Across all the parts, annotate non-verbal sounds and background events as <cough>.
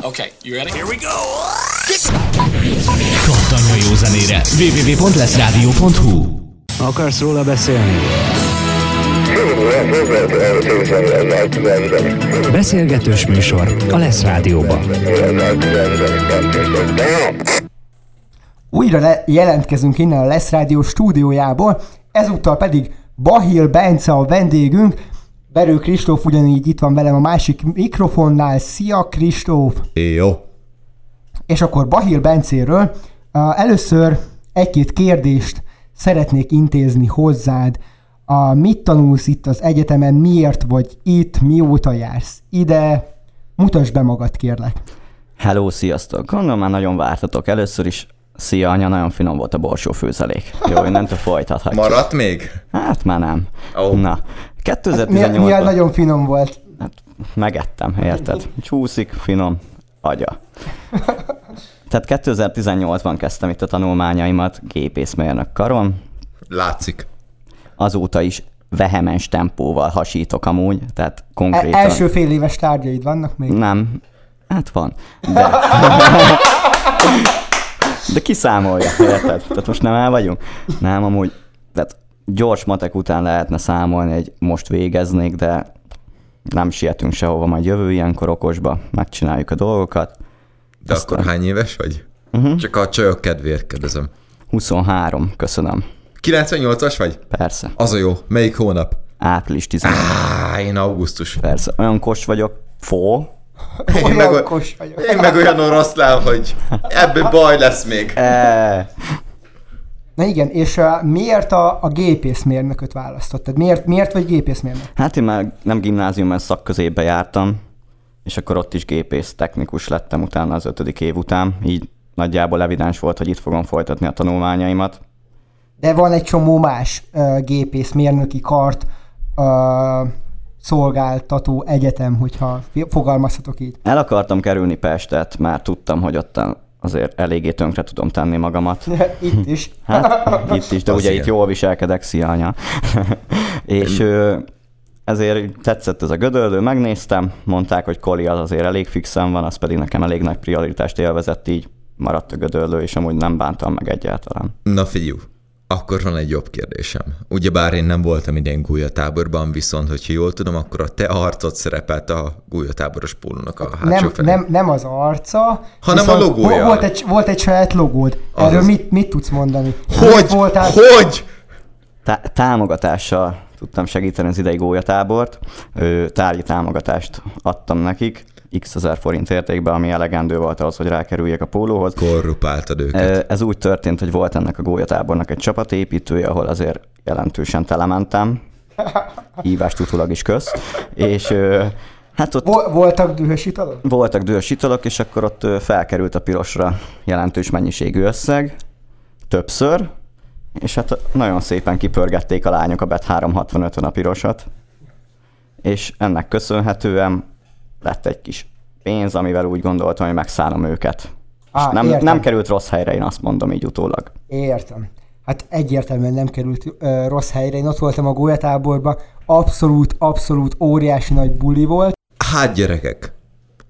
Okay, you ready? Here we go! Kattanja jó zenére. www.leszradio.hu Akarsz róla beszélni? Beszélgetős műsor a Lesz Rádióban. Újra le- jelentkezünk innen a Lesz Rádió stúdiójából, ezúttal pedig Bahil Bence a vendégünk, Berő Kristóf ugyanígy itt van velem a másik mikrofonnál. Szia Kristóf! Jó. És akkor Bahil Bencéről először egy-két kérdést szeretnék intézni hozzád. A, mit tanulsz itt az egyetemen, miért vagy itt, mióta jársz ide? Mutasd be magad, kérlek. Hello, sziasztok! Gondolom már nagyon vártatok. Először is Szia, anya, nagyon finom volt a borsó főzelék. Jó, innentől folytathatjuk. Maradt még? Hát már nem. Ó. Na, Mi, 2018-ban milyen nagyon finom volt. hát, megettem, érted? Csúszik, finom, agya. Tehát 2018-ban kezdtem itt a tanulmányaimat gépészmérnök karon, Látszik. azóta is vehemens tempóval hasítok amúgy, tehát konkrétan... első fél éves tárgyaid vannak még? Nem, hát van, de... <laughs> De kiszámolja, érted? Tehát most nem el vagyunk? Nem, amúgy, tehát gyors matek után lehetne számolni, egy most végeznék, de nem sietünk sehova, majd jövő ilyenkor okosba, megcsináljuk a dolgokat. De Aztán- akkor hány éves vagy? Uh-huh. Csak a csajok kedvéért kérdezem. 23, köszönöm. 98-as vagy? Persze. Az a jó. Melyik hónap? Április 18. Á, én augusztus. Persze. Olyan kos vagyok, fó. Én meg, én meg olyan oroszlán, hogy ebből baj lesz még. E, Na igen, és uh, miért a, a gépészmérnököt választottad? Miért, miért vagy gépészmérnök? Hát én már nem gimnázium, mert szakközépbe jártam, és akkor ott is gépész technikus lettem utána az ötödik év után, így nagyjából evidens volt, hogy itt fogom folytatni a tanulmányaimat. De van egy csomó más uh, gépészmérnöki kart uh, szolgáltató egyetem, hogyha fogalmazhatok így. El akartam kerülni Pestet, már tudtam, hogy ott azért eléggé tönkre tudom tenni magamat. <laughs> Itt is. <laughs> Hát itt is, de ugye ilyen. itt jól viselkedek, szia anya. <laughs> és ezért tetszett ez a gödöldő, megnéztem, mondták, hogy Koli az azért elég fixen van, az pedig nekem elég nagy prioritást élvezett, így maradt a gödöldő, és amúgy nem bántam meg egyáltalán. Na figyú, akkor van egy jobb kérdésem. Ugyebár én nem voltam idén gólyatáborban, viszont hogyha jól tudom, akkor a te arcod szerepelt a gólyatáboros pólónak a hátsó Nem, felén. nem, nem az arca, Hanem a logója. vo- Volt egy, volt egy saját logód. Erről mit, mit tudsz mondani? Hogy? Voltál, Hogy? Tá- támogatással tudtam segíteni az idei gólyatábort, tárgyi támogatást adtam nekik, x ezer forint értékben, ami elegendő volt ahhoz, hogy rákerüljek a pólóhoz. Korrupáltad őket. Ez úgy történt, hogy volt ennek a gólyatábornak egy csapatépítője, ahol azért jelentősen telementem, hívást utólag is kösz, és hát ott Vol- voltak dühös italok? voltak dühös italok, és akkor ott felkerült a pirosra jelentős mennyiségű összeg, többször, és hát nagyon szépen kipörgették a lányok a bet 365-ön a pirosat, és ennek köszönhetően lett egy kis pénz, amivel úgy gondoltam, hogy megszállom őket. Á, és nem, értem. nem került rossz helyre, én azt mondom így utólag. Értem. Hát egyértelműen nem került ö, rossz helyre. Én ott voltam a gólyatáborban, abszolút, abszolút óriási nagy buli volt. Hát gyerekek,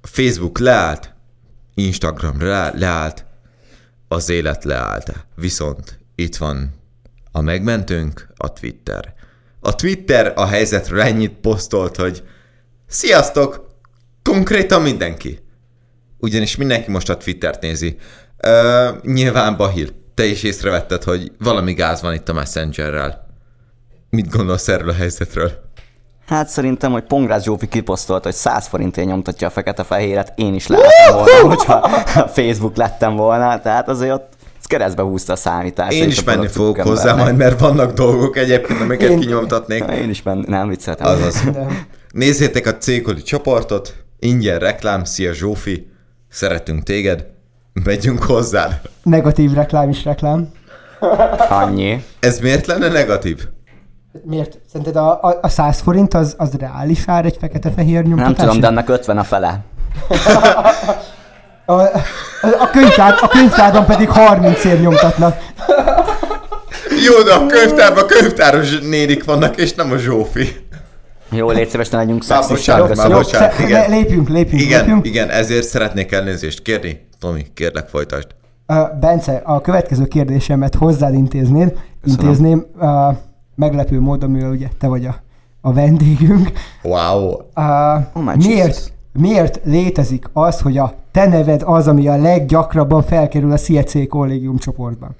Facebook leállt, Instagram le- leállt, az élet leállt. Viszont itt van a megmentőnk, a Twitter. A Twitter a helyzetről ennyit posztolt, hogy sziasztok, konkrétan mindenki. Ugyanis mindenki most a Twittert nézi. Ö, nyilván Bahil, te is észrevetted, hogy valami gáz van itt a Messengerrel. Mit gondolsz erről a helyzetről? Hát szerintem, hogy Pongrász Zsófi kiposztolt, hogy 100 forintért nyomtatja a fekete-fehéret, én is lehettem volna, hogyha <laughs> Facebook lettem volna, tehát azért ott ez keresztbe húzta a számítást. Én is menni fogok hozzá majd, mert vannak dolgok egyébként, amiket Én- kinyomtatnék. Én is menni, nem vicceltem. Azaz. Nézzétek a Cékoli csoportot, ingyen reklám, szia Zsófi, szeretünk téged, megyünk hozzád. Negatív reklám is reklám. Annyi. Ez miért lenne negatív? Miért? Szerinted a, a, a 100 forint az, az reális ár egy fekete-fehér Nem nyomtatásra? tudom, de ennek 50 a fele. A, <laughs> a, a, könyvtár, a könyvtárban pedig 30 ér nyomtatnak. Jó, de a könyvtárban könyvtáros nénik vannak, és nem a Zsófi. Jó, légy szíves, ne legyünk Már szexisak. bocsánat, már köszönöm. bocsánat. sze- igen. le- lépjünk, lépjünk, Igen, lépjünk. igen, ezért szeretnék elnézést kérni. Tomi, kérlek folytasd. Uh, Bence, a következő kérdésemet hozzád intéznéd, intézném, uh, meglepő módon, mivel ugye te vagy a, a vendégünk. Wow. Uh, Oh miért, Jesus. miért létezik az, hogy a te neved az, ami a leggyakrabban felkerül a CEC kollégium csoportban?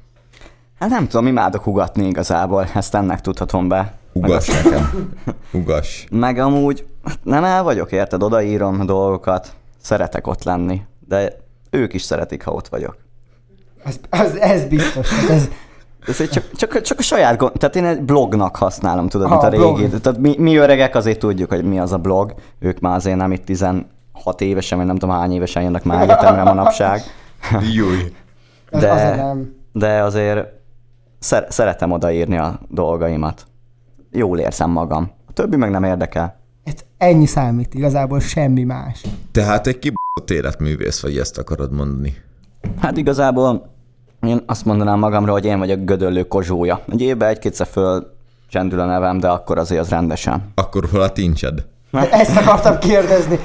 Hát nem tudom, imádok ugatni igazából, ezt ennek tudhatom be. Ugass nekem. Ugass. Meg amúgy nem el vagyok, érted? Odaírom a dolgokat, szeretek ott lenni, de ők is szeretik, ha ott vagyok. Az, az, ez biztos. Hát ez, Ez egy csak, csak, csak a saját gond, tehát én egy blognak használom, tudod, Ha, mint a blog. régi. Tehát mi, mi öregek azért tudjuk, hogy mi az a blog, ők már azért nem itt 16 évesen, vagy nem tudom hány évesen jönnek már egyetemre manapság, Júj. De- de azért szer- szeretem odaírni a dolgaimat. Jól érzem magam. A többi meg nem érdekel. Ez ennyi számít, igazából semmi más. Tehát egy kibaszott életművész vagy, ezt akarod mondani. Hát igazából én azt mondanám magamra, hogy én vagyok Gödöllő Kozsója. Egy évben egy-kétszer föl csendül a nevem, de akkor azért az rendesen. Akkor hol a tincsed? Ezt akartam kérdezni.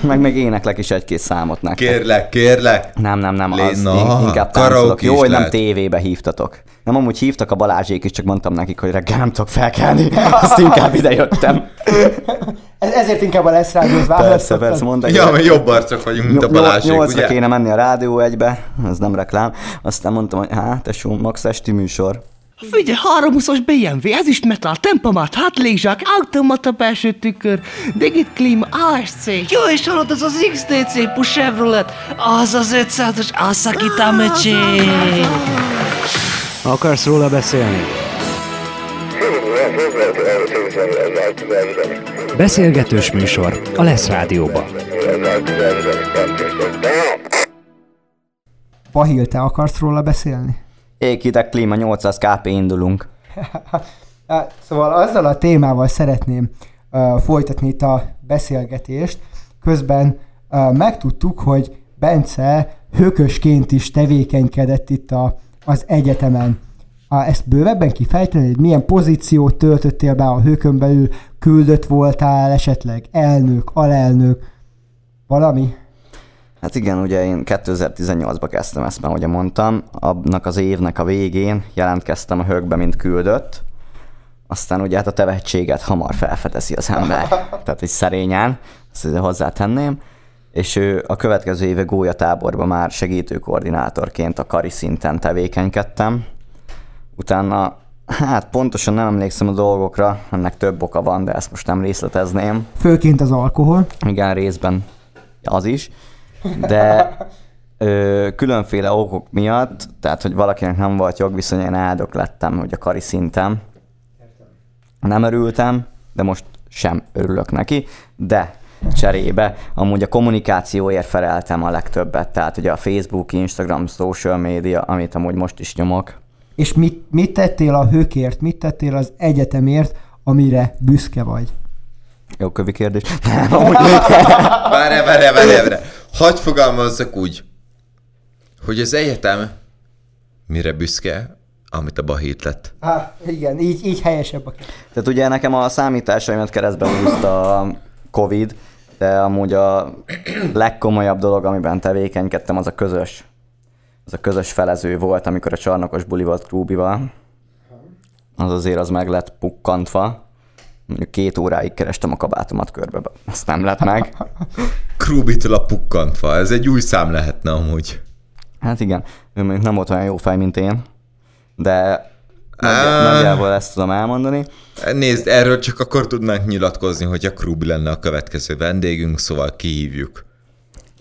Meg még éneklek is egy-két számot nektek. Kérlek, kérlek. Nem, nem, nem, Lé- az na, in- inkább táncolok. Jó, hogy nem lehet. tévébe hívtatok. Nem, amúgy hívtak a Balázsék is, csak mondtam nekik, hogy reggel nem tudok felkelni, <laughs> azt inkább ide jöttem. Ez, ezért inkább a lesz rádiót Persze, persze, mondták. Ja, mert jobb arcok vagyunk, mint a Balázsék, Nyolcra ugye? kéne menni a rádió egybe, ez nem reklám. Aztán mondtam, hogy hát, tesó, max esti műsor. Figyelj, 320-as BMW, ez is metal, tempomat, hátlégzsák, automata belső tükör, digit klíma, ASC. Jó, és hallod, az az XDC Push Chevrolet, az az 500-as Asakita Mecsi. Akarsz róla beszélni? Beszélgetős műsor a Lesz Rádióban. Bahil, te akarsz róla beszélni? Ékitek klíma 800 kp indulunk. <laughs> Hát, Szóval azzal a témával szeretném uh, folytatni itt a beszélgetést. Közben uh, megtudtuk, hogy Bence hökösként is tevékenykedett itt a, az egyetemen. Uh, ezt bővebben kifejtenéd? Milyen pozíciót töltöttél be a hökön belül? Küldött voltál esetleg? Elnök, alelnök? Valami? Hát igen, ugye én 2018-ba kezdtem ezt, mert ugye mondtam, annak az évnek a végén jelentkeztem a högbe, mint küldött, aztán ugye hát a tehetséget hamar felfedezi az ember, <laughs> tehát egy szerényen, ezt hozzátenném, és ő a következő éve gólyatáborban már segítő koordinátorként a kari szinten tevékenykedtem. Utána, hát pontosan nem emlékszem a dolgokra, ennek több oka van, de ezt most nem részletezném. Főként az alkohol. Igen, részben az is, de ö, különféle okok miatt, tehát hogy valakinek nem volt jogviszony, én áldok lettem, hogy a kari szintem. Nem örültem, de most sem örülök neki, de cserébe amúgy a kommunikációért feleltem a legtöbbet, tehát ugye a Facebook, Instagram, social media, amit amúgy most is nyomok, És mit, mit tettél a hökért? Mit tettél az egyetemért, amire büszke vagy? Jó kövi kérdés. <laughs> Várj, várj, várj, várj. Hadd fogalmazzak úgy, hogy az egyetem mire büszke, amit a Bahét lett. Hát igen, így, így helyesebb a kérdés. Tehát ugye nekem a számításaimat keresztbe húzta a Covid, de amúgy a legkomolyabb dolog, amiben tevékenykedtem, az a közös, az a közös felező volt, amikor a csarnokos buli volt Krúbival. Az azért az meg lett pukkantva. Mondjuk két óráig kerestem a kabátomat körbe, azt nem lett meg. <laughs> Krubitől a pukkantva. Ez egy új szám lehetne amúgy. Hát igen, ő mondjuk nem volt olyan jó fej, mint én, de nagyjából ezt tudom elmondani. Nézd, erről csak akkor tudnánk nyilatkozni, hogy a Krubi lenne a következő vendégünk, szóval kihívjuk.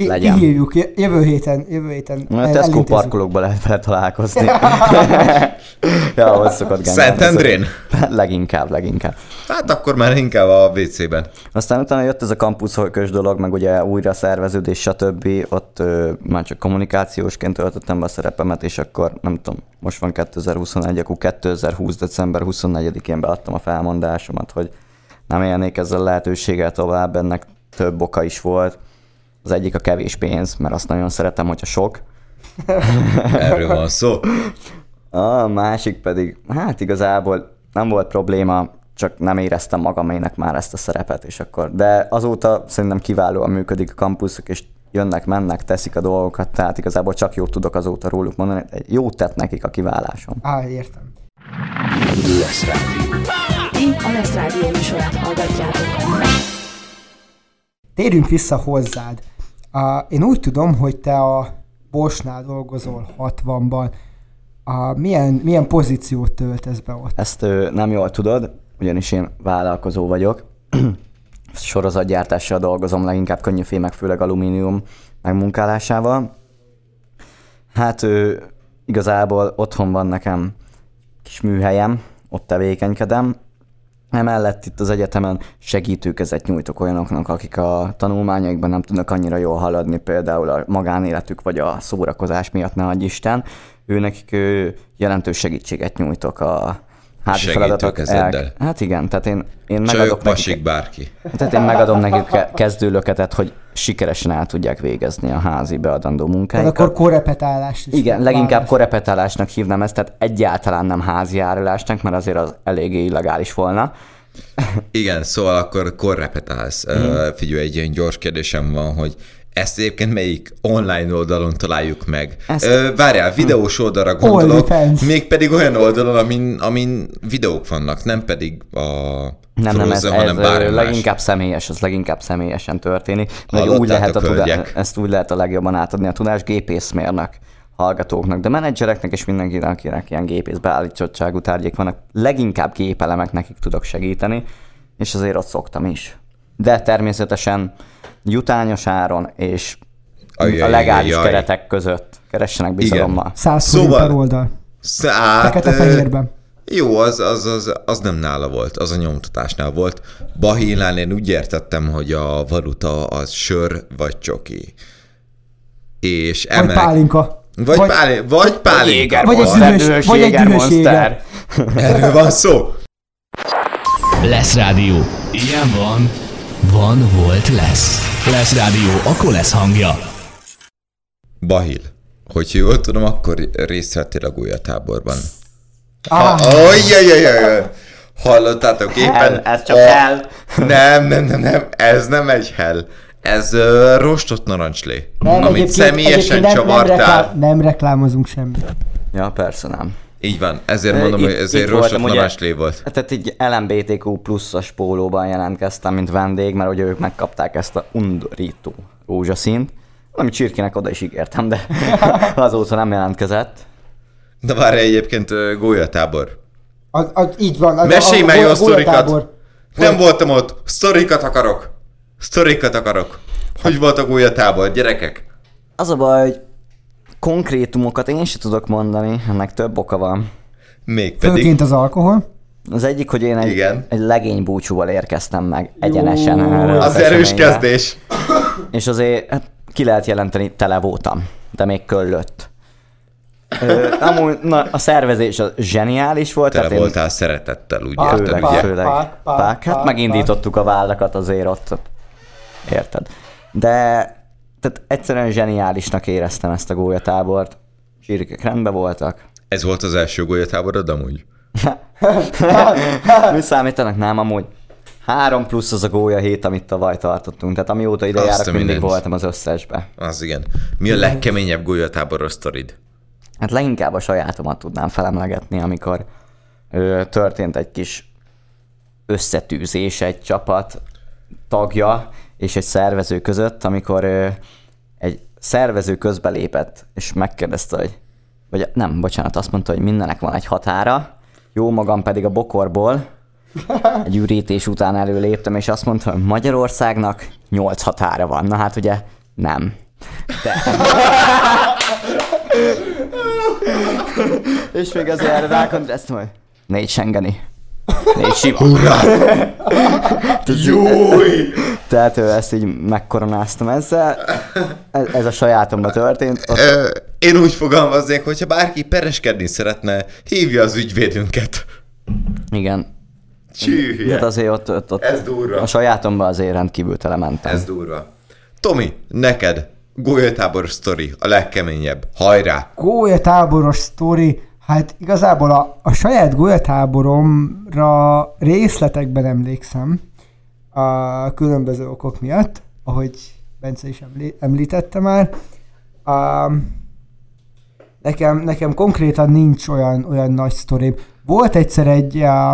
Legyen. J- jövő héten, jövő héten A el- Tesco elintézzük. parkolókba lehet vele találkozni. <laughs> ja, ahol szokott. Szentendrén? <laughs> Leginkább, leginkább. Hát akkor már inkább a WC-ben. Aztán utána jött ez a kampuszhojkös dolog, meg ugye újra szerveződés, stb. Ott ö, már csak kommunikációsként töltöttem be a szerepemet, és akkor nem tudom, most van 2021, akkor 2020. december 24-én beadtam a felmondásomat, hogy nem élnék ezzel a lehetőséggel tovább, ennek több oka is volt. Az egyik a kevés pénz, mert azt nagyon szeretem, hogyha sok. <laughs> Erről van szó. A másik pedig, hát igazából nem volt probléma, csak nem éreztem magamének már ezt a szerepet, és akkor, de azóta szerintem kiválóan működik a kampuszok, és jönnek, mennek, teszik a dolgokat, tehát igazából csak jót tudok azóta róluk mondani, jót tett nekik a kiválásom. Á, értem. Ti a Lesz Rádió műsorát hallgatjátok. Térjünk vissza hozzád. Uh, én úgy tudom, hogy te a Bosnál dolgozol 60-ban. Uh, milyen, milyen pozíciót töltesz be ott? Ezt ö, nem jól tudod, ugyanis én vállalkozó vagyok. <clears throat> Sorozatgyártással dolgozom, leginkább könnyű fémek, főleg alumínium megmunkálásával. Hát ö, igazából otthon van nekem kis műhelyem, ott tevékenykedem. Emellett itt az egyetemen segítőkezet nyújtok olyanoknak, akik a tanulmányaikban nem tudnak annyira jól haladni, például a magánéletük vagy a szórakozás miatt, ne adj Isten. Ő nekik jelentős segítséget nyújtok a házi feladatok. Segítőkezeddel. Hát igen, tehát én, én Csajok, megadok nekik, pasik, bárki. tehát én megadom nekik ke- kezdőlöketet, hogy sikeresen el tudják végezni a házi beadandó Tehát munkáikat. akkor korrepetálást is Igen, leginkább válasz. korepetálásnak hívnám ezt, tehát egyáltalán nem házi járulásnak, mert azért az eléggé illegális volna. Igen, szóval akkor korrepetálsz. Mhm. Mm. Uh, figyelj, egy ilyen gyors kérdésem van, hogy ezt egyébként melyik online oldalon találjuk meg? Ezt- Ö, várjál, videós oldalra gondolok, mégpedig olyan oldalon, amin, amin videók vannak, nem pedig a Nem, nem, ez, Frozen, ez hanem bármi ö, más. leginkább személyes, az leginkább személyesen történik. Mert úgy lehet a tudá- hölgyek? ezt úgy lehet a legjobban átadni a tudás gépészmérnek hallgatóknak, de menedzsereknek és mindenkinek, akinek ilyen gépész beállítottságú tárgyék vannak, leginkább gépelemek nekik tudok segíteni, és azért ott szoktam is. De természetesen jutányos áron és Ajajajajaj. a legális keretek között keressenek bizalommal. 100 Szóval- per oldal. Szát, Fekete-fehérben. Jó, az, az, az, az nem nála volt, az a nyomtatásnál volt. Bahínál én úgy értettem, hogy a valuta az sör vagy csoki. És Vagy emelek... pálinka. Vagy, vagy, vagy pálinka. Vagy egy van. dühös- vagy egy dühös. Erről van szó. Lesz Rádió. Ilyen van. Van, volt, lesz. Lesz Rádió, akkor lesz hangja. Bahil, hogyha jól tudom, akkor részt vettél a gólyatáborban. Ah, Ojjajajajaj! Hallottátok éppen? Hell, ez csak a- hell. Nem, nem, nem, nem, ez nem egy hell. Ez uh, rostott narancslé, nem, amit egyébként- személyesen egyébként nem, nem, csavartál. reklám, nem reklámozunk semmit. Ja, persze nem. Így van, ezért mondom, itt- hogy ez egy itt rostott voltam, ugye- narancslé volt. Tehát így LMBTQ pluszos pólóban jelentkeztem, mint vendég, mert ugye ők megkapták ezt a undorító rózsaszínt, ami csirkének oda is ígértem, de <laughs> azóta nem jelentkezett. De várj egyébként gólyatábor. Az, az, így van. Az, Mesélj már jó a sztorikat. Nem voltam ott. Sztorikat akarok. Sztorikat akarok. Hogy volt a gólyatábor, gyerekek? Az a baj, hogy konkrétumokat én sem tudok mondani, ennek több oka van. Még pedig. Főként az alkohol. Az egyik, hogy én egy, Igen. egy legény búcsúval érkeztem meg egyenesen erre Az erős eseményre. kezdés. És azért hát ki lehet jelenteni, tele voltam, de még köllött. Ö, amúgy na, a szervezés az zseniális volt. Tele tehát én- voltál szeretettel, úgy Pák, érted, pák, ugye? főleg. pák, pák, Pák, hát pák, megindítottuk a vállakat azért ott. Érted? De tehát egyszerűen zseniálisnak éreztem ezt a gólyatábort. Csirkek rendben voltak. Ez volt az első gólyatáborod amúgy? <laughs> Mi számítanak? Nem, amúgy. Három plusz az a gólya hét, amit tavaly tartottunk. Tehát amióta ide járok, mindig mindent. voltam az összesbe. Az igen. Mi a legkeményebb gólyatáboros sztorid? Hát leginkább a sajátomat tudnám felemlegetni, amikor ö, történt egy kis összetűzés egy csapat tagja és egy szervező között, amikor egy szervező közbelépett, és megkérdezte, hogy vagy nem, bocsánat, azt mondta, hogy mindenek van egy határa, jó magam pedig a bokorból egy ürítés után előléptem, és azt mondta, hogy Magyarországnak nyolc határa van. Na hát ugye nem. De... <laughs> És még azért erre rákontrasztom, hogy négy sengeni. Négy sima. Júj! Tehát ő ezt így megkoronáztam ezzel. Ez, ez a sajátomba történt. Ott, Én úgy fogalmaznék, hogyha bárki pereskedni szeretne, hívja az ügyvédünket. igen. Csűhje. Tehát azért ott, ott, ott Ez durva. a sajátomba azért rendkívül telementem. Ez durva. Tomi, neked gólyatáboros sztori, a legkeményebb. Hajrá! Gólyatáboros sztori. Hát igazából a, a saját golyatáboromra részletekben emlékszem a különböző okok miatt, ahogy Bence is emlí- említette már. A, nekem, nekem konkrétan nincs olyan, olyan nagy sztorim. Volt egyszer egy a,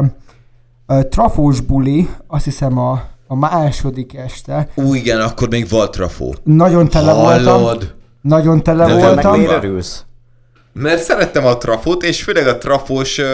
a trafós buli, azt hiszem a, a második este. Ú, igen, akkor még volt trafó. Nagyon tele voltam. Hallod? Nagyon tele De Meg voltam. Van. miért örülsz? Mert szerettem a trafót, és főleg a trafós um,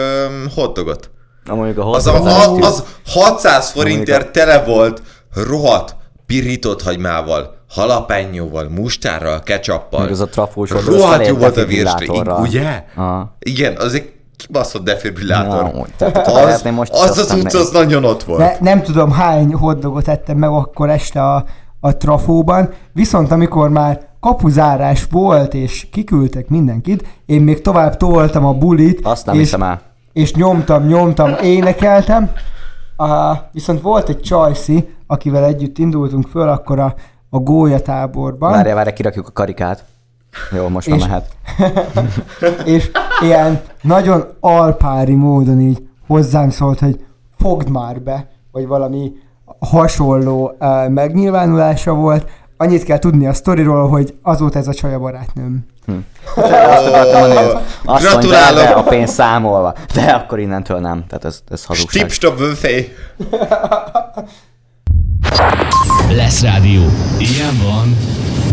hotdogot. Na mondjuk a Az, a, hozzáadás a, az 600 forintért tele volt rohadt pirított hagymával, halapenyóval, mustárral, ketchuppal. Meg az a trafós az Rohadt jó volt a virsli, ugye? Aha. Igen, az egy kibaszott defibrillátor. Tehát az, most az az utca, az nagyon ott volt. Ne, nem tudom hány hotdogot ettem meg akkor este a, a trafóban, viszont amikor már kapuzárás volt, és kiküldtek mindenkit, én még tovább toltam a bulit, Azt nem és, hiszem el. és nyomtam, nyomtam, énekeltem. Uh, viszont volt egy csajszi, akivel együtt indultunk föl akkor a, a gólyatáborban. Várjál, várjál, kirakjuk a karikát. Jó, most már mehet. <laughs> és ilyen nagyon alpári módon így hozzám szólt, hogy fogd már be, vagy valami hasonló uh, megnyilvánulása volt. Annyit kell tudni a sztoriról, hogy azóta ez a csaj a barátnőm. Azt akartam mondani, hogy azt Gratulálok. erre a pénz számolva. De akkor innentől nem. Tehát ez, ez hazugság. Stipstop Wölfej. Lesz rádió. Ilyen van,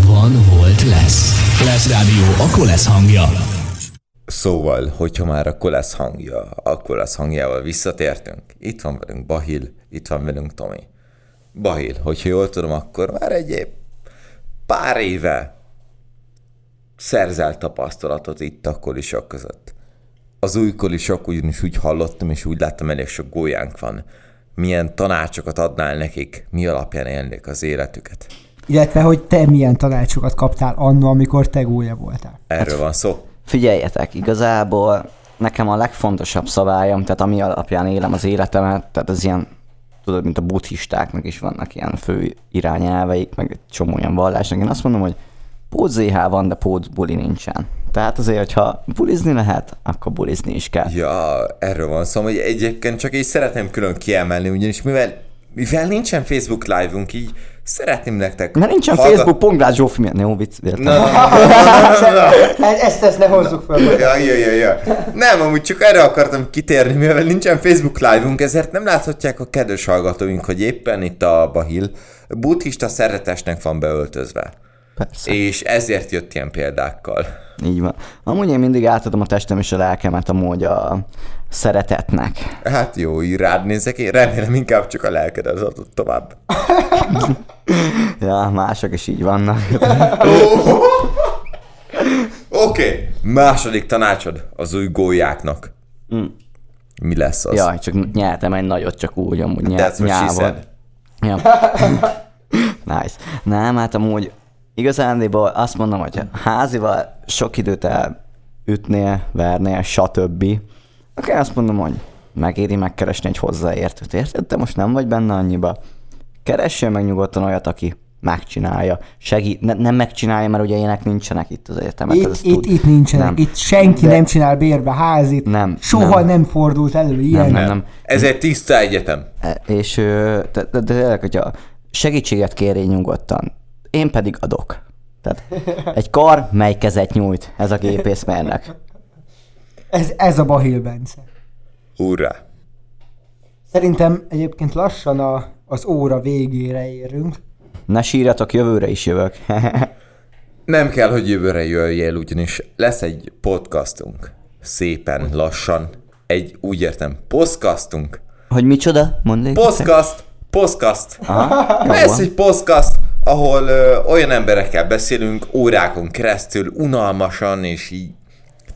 van, volt, lesz. Lesz rádió, akkor lesz hangja. Szóval, hogyha már akkor lesz hangja, akkor lesz hangjával visszatértünk. Itt van velünk Bahil, itt van velünk Tomi. Bahil, hogyha jól tudom, akkor már egy év, pár éve szerzel tapasztalatot itt a kolisok között. Az új kolisok ugyanis úgy hallottam, és úgy láttam, elég sok gólyánk van. Milyen tanácsokat adnál nekik, mi alapján élnék az életüket? Illetve, hogy te milyen tanácsokat kaptál annó, amikor te gólya voltál. Erről van szó. Figyeljetek, igazából nekem a legfontosabb szabályom, tehát ami alapján élem az életemet, tehát az ilyen, tudod, mint a buddhistáknak is vannak ilyen fő irányelveik, meg egy csomó ilyen vallásnak. Én azt mondom, hogy pót ZH van, de pót buli nincsen. Tehát azért, hogyha bulizni lehet, akkor bulizni is kell. Ja, erről van szó, hogy egyébként csak így szeretném külön kiemelni, ugyanis mivel, mivel nincsen Facebook live-unk, így szeretném nektek... Mert nincsen hallgat- Facebook, Pongrács Zsófi miatt. Jó, vicc, értem. Na, na, na, na, na, na. E- Ezt, ezt ne hozzuk fel. Ja, ja, ja, ja. Nem, amúgy csak erre akartam kitérni, mivel nincsen Facebook live-unk, ezért nem láthatják a kedves hallgatóink, hogy éppen itt a Bahil buddhista szeretesnek van beöltözve. Persze. És ezért jött ilyen példákkal. Így van. Amúgy én mindig átadom a testem és a lelkemet amúgy a szeretetnek. Hát jó, így rád nézek, én remélem inkább csak a lelkedet adott tovább. <laughs> Ja, mások is így vannak. Oké, okay. második tanácsod az új gólyáknak. Mm. Mi lesz az? Jaj, csak nyertem egy nagyot, csak úgy, amúgy nyel, That's nyával. Ja. <laughs> nice. Nem, hát amúgy igazándiból azt mondom, hogy házival sok időt elütnél, vernél, stb. Akkor azt mondom, hogy megéri megkeresni egy hozzáértőt, érted? Te most nem vagy benne annyiba. Keressél meg nyugodtan olyat, aki megcsinálja. Segít, ne, nem megcsinálja, mert ugye ilyenek nincsenek itt az egyetemen. Itt, itt, itt nincsenek, Nem. itt senki De- nem csinál bérbe házit, Nem, soha nem. nem, fordult elő ilyen. nem, nem. Ez egy tiszta egyetem. E, És de, de, de tényleg, hogyha segítséget kérj nyugodtan, én pedig adok. Tehát egy kar, mely kezet nyújt, ez a gépészmérnök. Ez, ez a Bahil Bence. Hurrá. Szerintem egyébként lassan a, az óra végére érünk. Ne sírjatok, jövőre is jövök. <laughs> Nem kell, hogy jövőre jöjjél, ugyanis lesz egy podcastunk. Szépen, lassan. Egy, úgy értem, podcastunk. hogy micsoda? Mondd egyszer. Podcast, podcast. Aha, van. egy podcast, ahol ö, olyan emberekkel beszélünk órákon keresztül, unalmasan, és így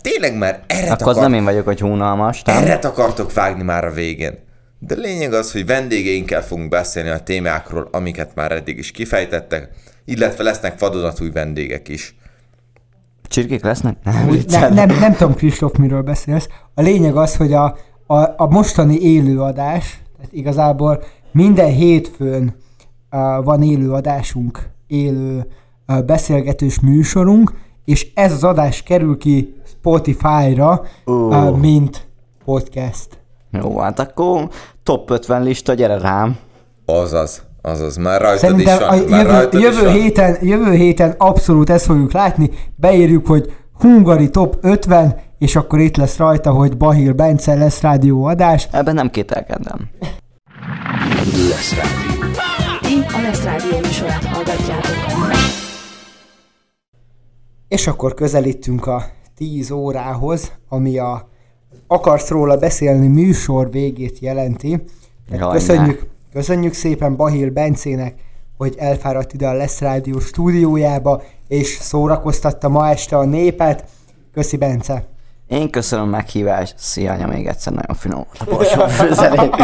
tényleg már erre, Akkor az akar, nem én vagyok, hogy unalmas, nem? erre akartok vágni már a végén. De lényeg az, hogy vendégeinkkel fogunk beszélni a témákról, amiket már eddig is kifejtettek, illetve lesznek vadonatúj vendégek is. Csirkék lesznek? Nem, Ne, nem, nem tudom, Kristóf, miről beszélsz. A lényeg az, hogy a, a, a mostani élőadás, tehát igazából minden hétfőn uh, van élőadásunk, élő uh, beszélgetős műsorunk, és ez az adás kerül ki Spotify-ra, uh, mint podcast. Jó, hát akkor top 50 lista, gyere rám. Azaz, azaz, már rajtad Szerintem is a van. már jövő, rajtad is jövő, van. héten, jövő héten abszolút ezt fogjuk látni, beírjuk, hogy Hungari top 50, és akkor itt lesz rajta, hogy Bahil Bence lesz rádióadás. Ebben nem kételkedem. Lesz Rádió. Ti a Lesz Rádió műsorát hallgatjátok. És akkor közelítünk a 10 órához, ami a Akarsz róla beszélni műsor végét jelenti. Jaj, köszönjük, köszönjük szépen Bahil Bencének, hogy elfáradt ide a Lesz Rádió stúdiójába, és szórakoztatta ma este a népet. Köszi Bence! Én köszönöm a meghívást. Szia, anya, még egyszer nagyon finom volt a főzelék.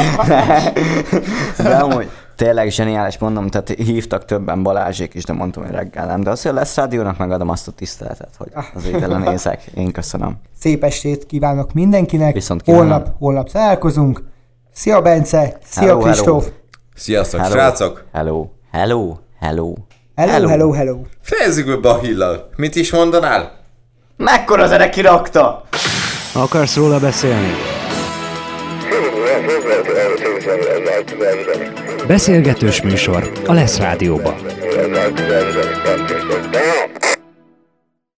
<laughs> De amúgy tényleg zseniális, mondom, tehát hívtak többen Balázsék is, de mondtam, hogy reggel nem. De azért lesz rádiónak megadom azt a tiszteletet, hogy az étele nézek. Én köszönöm. Szép estét kívánok mindenkinek. Viszont kívánom. holnap, holnap találkozunk. Szia Bence, szia Hello, Kristóf. Sziasztok, Hello. srácok! Hello. Hello. Hello. Hello, hello, hello. Fejezzük be Bahillal. Mit is mondanál? Mekkora zene kirakta? Akarsz róla beszélni? Beszélgetős műsor a Lesz Rádióban.